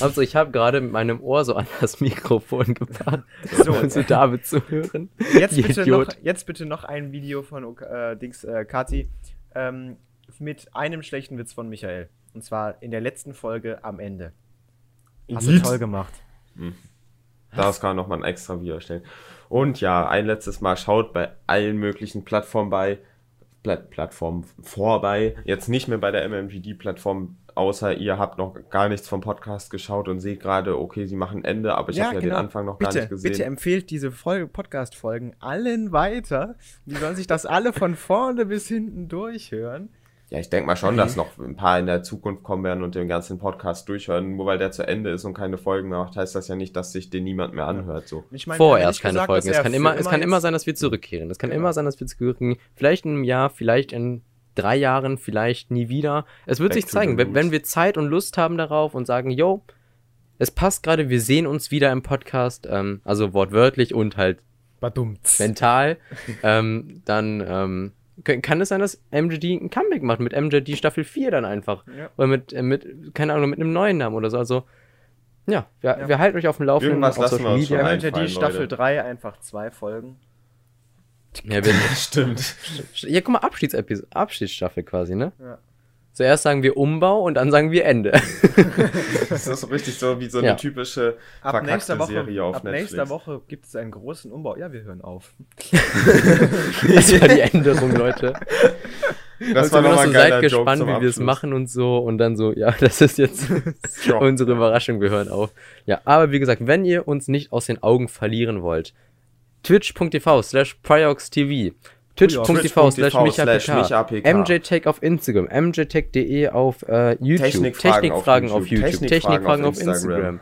also, ich habe gerade mit meinem Ohr so an das Mikrofon gepackt, So. um zu David zu hören. Jetzt bitte, noch, jetzt bitte noch ein Video von äh, Dings äh, Kati ähm, mit einem schlechten Witz von Michael. Und zwar in der letzten Folge am Ende. Hast du Lied. toll gemacht. Das kann man nochmal ein extra Video erstellen. Und ja, ein letztes Mal schaut bei allen möglichen Plattformen bei, Pla Plattformen vorbei. Jetzt nicht mehr bei der MMGD-Plattform, außer ihr habt noch gar nichts vom Podcast geschaut und seht gerade, okay, sie machen Ende, aber ich habe ja den Anfang noch gar genau. bitte, nicht gesehen. Bitte empfehlt diese Folge, Podcast-Folgen allen weiter. Die sollen sich das alle von vorne bis hinten durchhören. Ja, ich denke mal schon, dass noch ein paar in der Zukunft kommen werden und den ganzen Podcast durchhören. Nur weil der zu Ende ist und keine Folgen mehr macht, heißt das ja nicht, dass sich den niemand mehr anhört. So. Ich hat Vorerst keine gesagt, Folgen. Es kann immer, es kann immer sein, dass wir zurückkehren. Es kann Genau. immer sein, dass wir zurückkehren. Vielleicht in einem Jahr, vielleicht in drei Jahren, vielleicht nie wieder. Es wird Back sich zeigen, wenn, wenn wir Zeit und Lust haben darauf und sagen, yo, es passt gerade, wir sehen uns wieder im Podcast, ähm, also wortwörtlich und halt Badumts. mental, ähm, dann ähm, kann, es sein, dass MJD ein Comeback macht mit MJD Staffel 4 dann einfach. Ja. Oder mit, äh, mit, keine Ahnung, mit einem neuen Namen oder so. Also, ja, wir, Ja. wir halten euch auf dem Laufenden Irgendwas auf lassen Social wir uns Media. schon einfallen, Staffel Leute. 3 einfach zwei Folgen. Ja, wir, Stimmt. ja, guck mal, Abschiedsepisode, Abschiedsstaffel quasi, ne? Ja. Zuerst sagen wir Umbau und dann sagen wir Ende. Das ist so richtig so wie so eine Ja. typische Ab nächster Woche, Serie auf ab Netflix. nächster Woche gibt es einen großen Umbau. Ja, wir hören auf. das war die Änderung, Leute. Das Und war nochmal so seid gespannt, wie wir es machen und so. Und dann so, ja, das ist jetzt unsere Überraschung, wir hören auf. Ja, aber wie gesagt, wenn ihr uns nicht aus den Augen verlieren wollt, twitch.tv slash prioxtv, twitch.tv slash michapk, mjtech auf Instagram, mjtech.de auf äh, YouTube, Technikfragen Technikfragen auf auf YouTube, YouTube, Technikfragen auf Instagram. Instagram.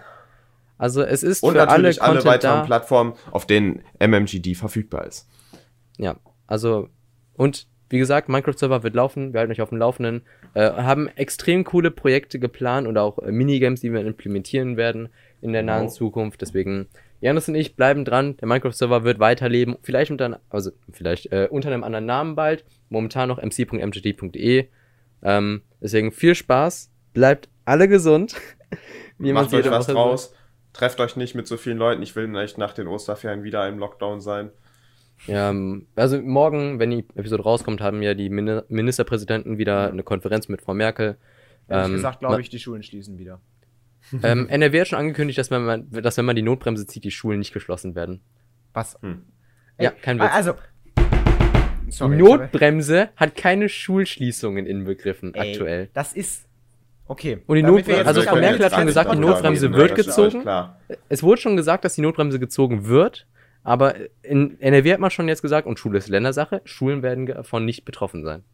Also es ist Und für alle natürlich alle, Content weiteren da. Plattformen, auf denen MMGD verfügbar ist. Ja, also und wie gesagt, Minecraft-Server wird laufen, wir halten euch auf dem Laufenden, äh, haben extrem coole Projekte geplant oder auch äh, Minigames, die wir implementieren werden in der nahen Genau. Zukunft. Deswegen, Janis und ich bleiben dran, der Minecraft-Server wird weiterleben, vielleicht unter, also vielleicht äh, unter einem anderen Namen bald, momentan noch mc.mgd.de. Ähm, deswegen viel Spaß, bleibt alle gesund. Wie Macht euch was draus. Trefft euch nicht mit so vielen Leuten. Ich will nicht nach den Osterferien wieder im Lockdown sein. Ja, ähm, also morgen, wenn die Episode rauskommt, haben ja die Mini- Ministerpräsidenten wieder eine Konferenz mit Frau Merkel. Ehrlich Ähm, gesagt, glaube ich, die Schulen schließen wieder. Ähm, NRW hat schon angekündigt, dass wenn, man, dass wenn man die Notbremse zieht, die Schulen nicht geschlossen werden. Was? Hm. Ja, kein Witz. Also. Die Sorry, Notbremse hat keine Schulschließungen inbegriffen Ey, aktuell. Das ist. Okay. Und die Notbremse- jetzt also Frau Merkel hat schon gesagt, die Notbremse reden, wird gezogen. Klar. Es wurde schon gesagt, dass die Notbremse gezogen wird, aber in NRW hat man schon jetzt gesagt, und Schule ist Ländersache, Schulen werden davon nicht betroffen sein.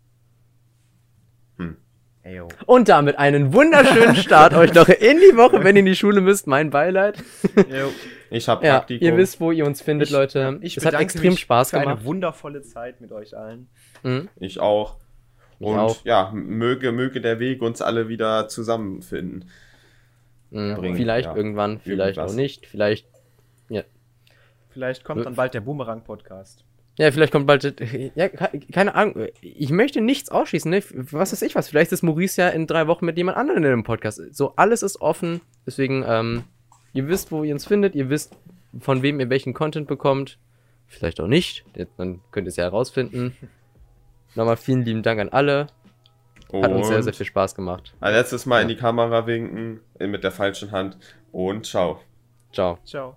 Ey, yo. Und damit einen wunderschönen Start euch noch in die Woche, wenn ihr in die Schule müsst. Mein Beileid. Yo. Ich habe Ja, Praktikum. ihr wisst, wo ihr uns findet, Ich- Leute. Ich es hat extrem Spaß für gemacht. eine wundervolle Zeit mit euch allen. Mhm. Ich auch. Ich Und auch. ja, möge, möge der Weg uns alle wieder zusammenfinden. Mhm. bringen, Vielleicht ja. irgendwann, vielleicht Irgendwas. auch nicht. Vielleicht, Vielleicht kommt dann bald der Boomerang-Podcast. Ja, vielleicht kommt bald. Ja, ke- keine Ahnung. Ich möchte nichts ausschließen. Ne? Was weiß ich was. Vielleicht ist Maurice ja in drei Wochen mit jemand anderem in einem Podcast. So, alles ist offen. Deswegen, ähm, ihr wisst, wo ihr uns findet. Ihr wisst, von wem ihr welchen Content bekommt. Vielleicht auch nicht. Jetzt- Dann könnt ihr es ja herausfinden. Nochmal vielen lieben Dank an alle. Hat uns sehr, sehr viel Spaß gemacht. Ein letztes Mal in die Kamera winken mit der falschen Hand und ciao. Ciao. Ciao.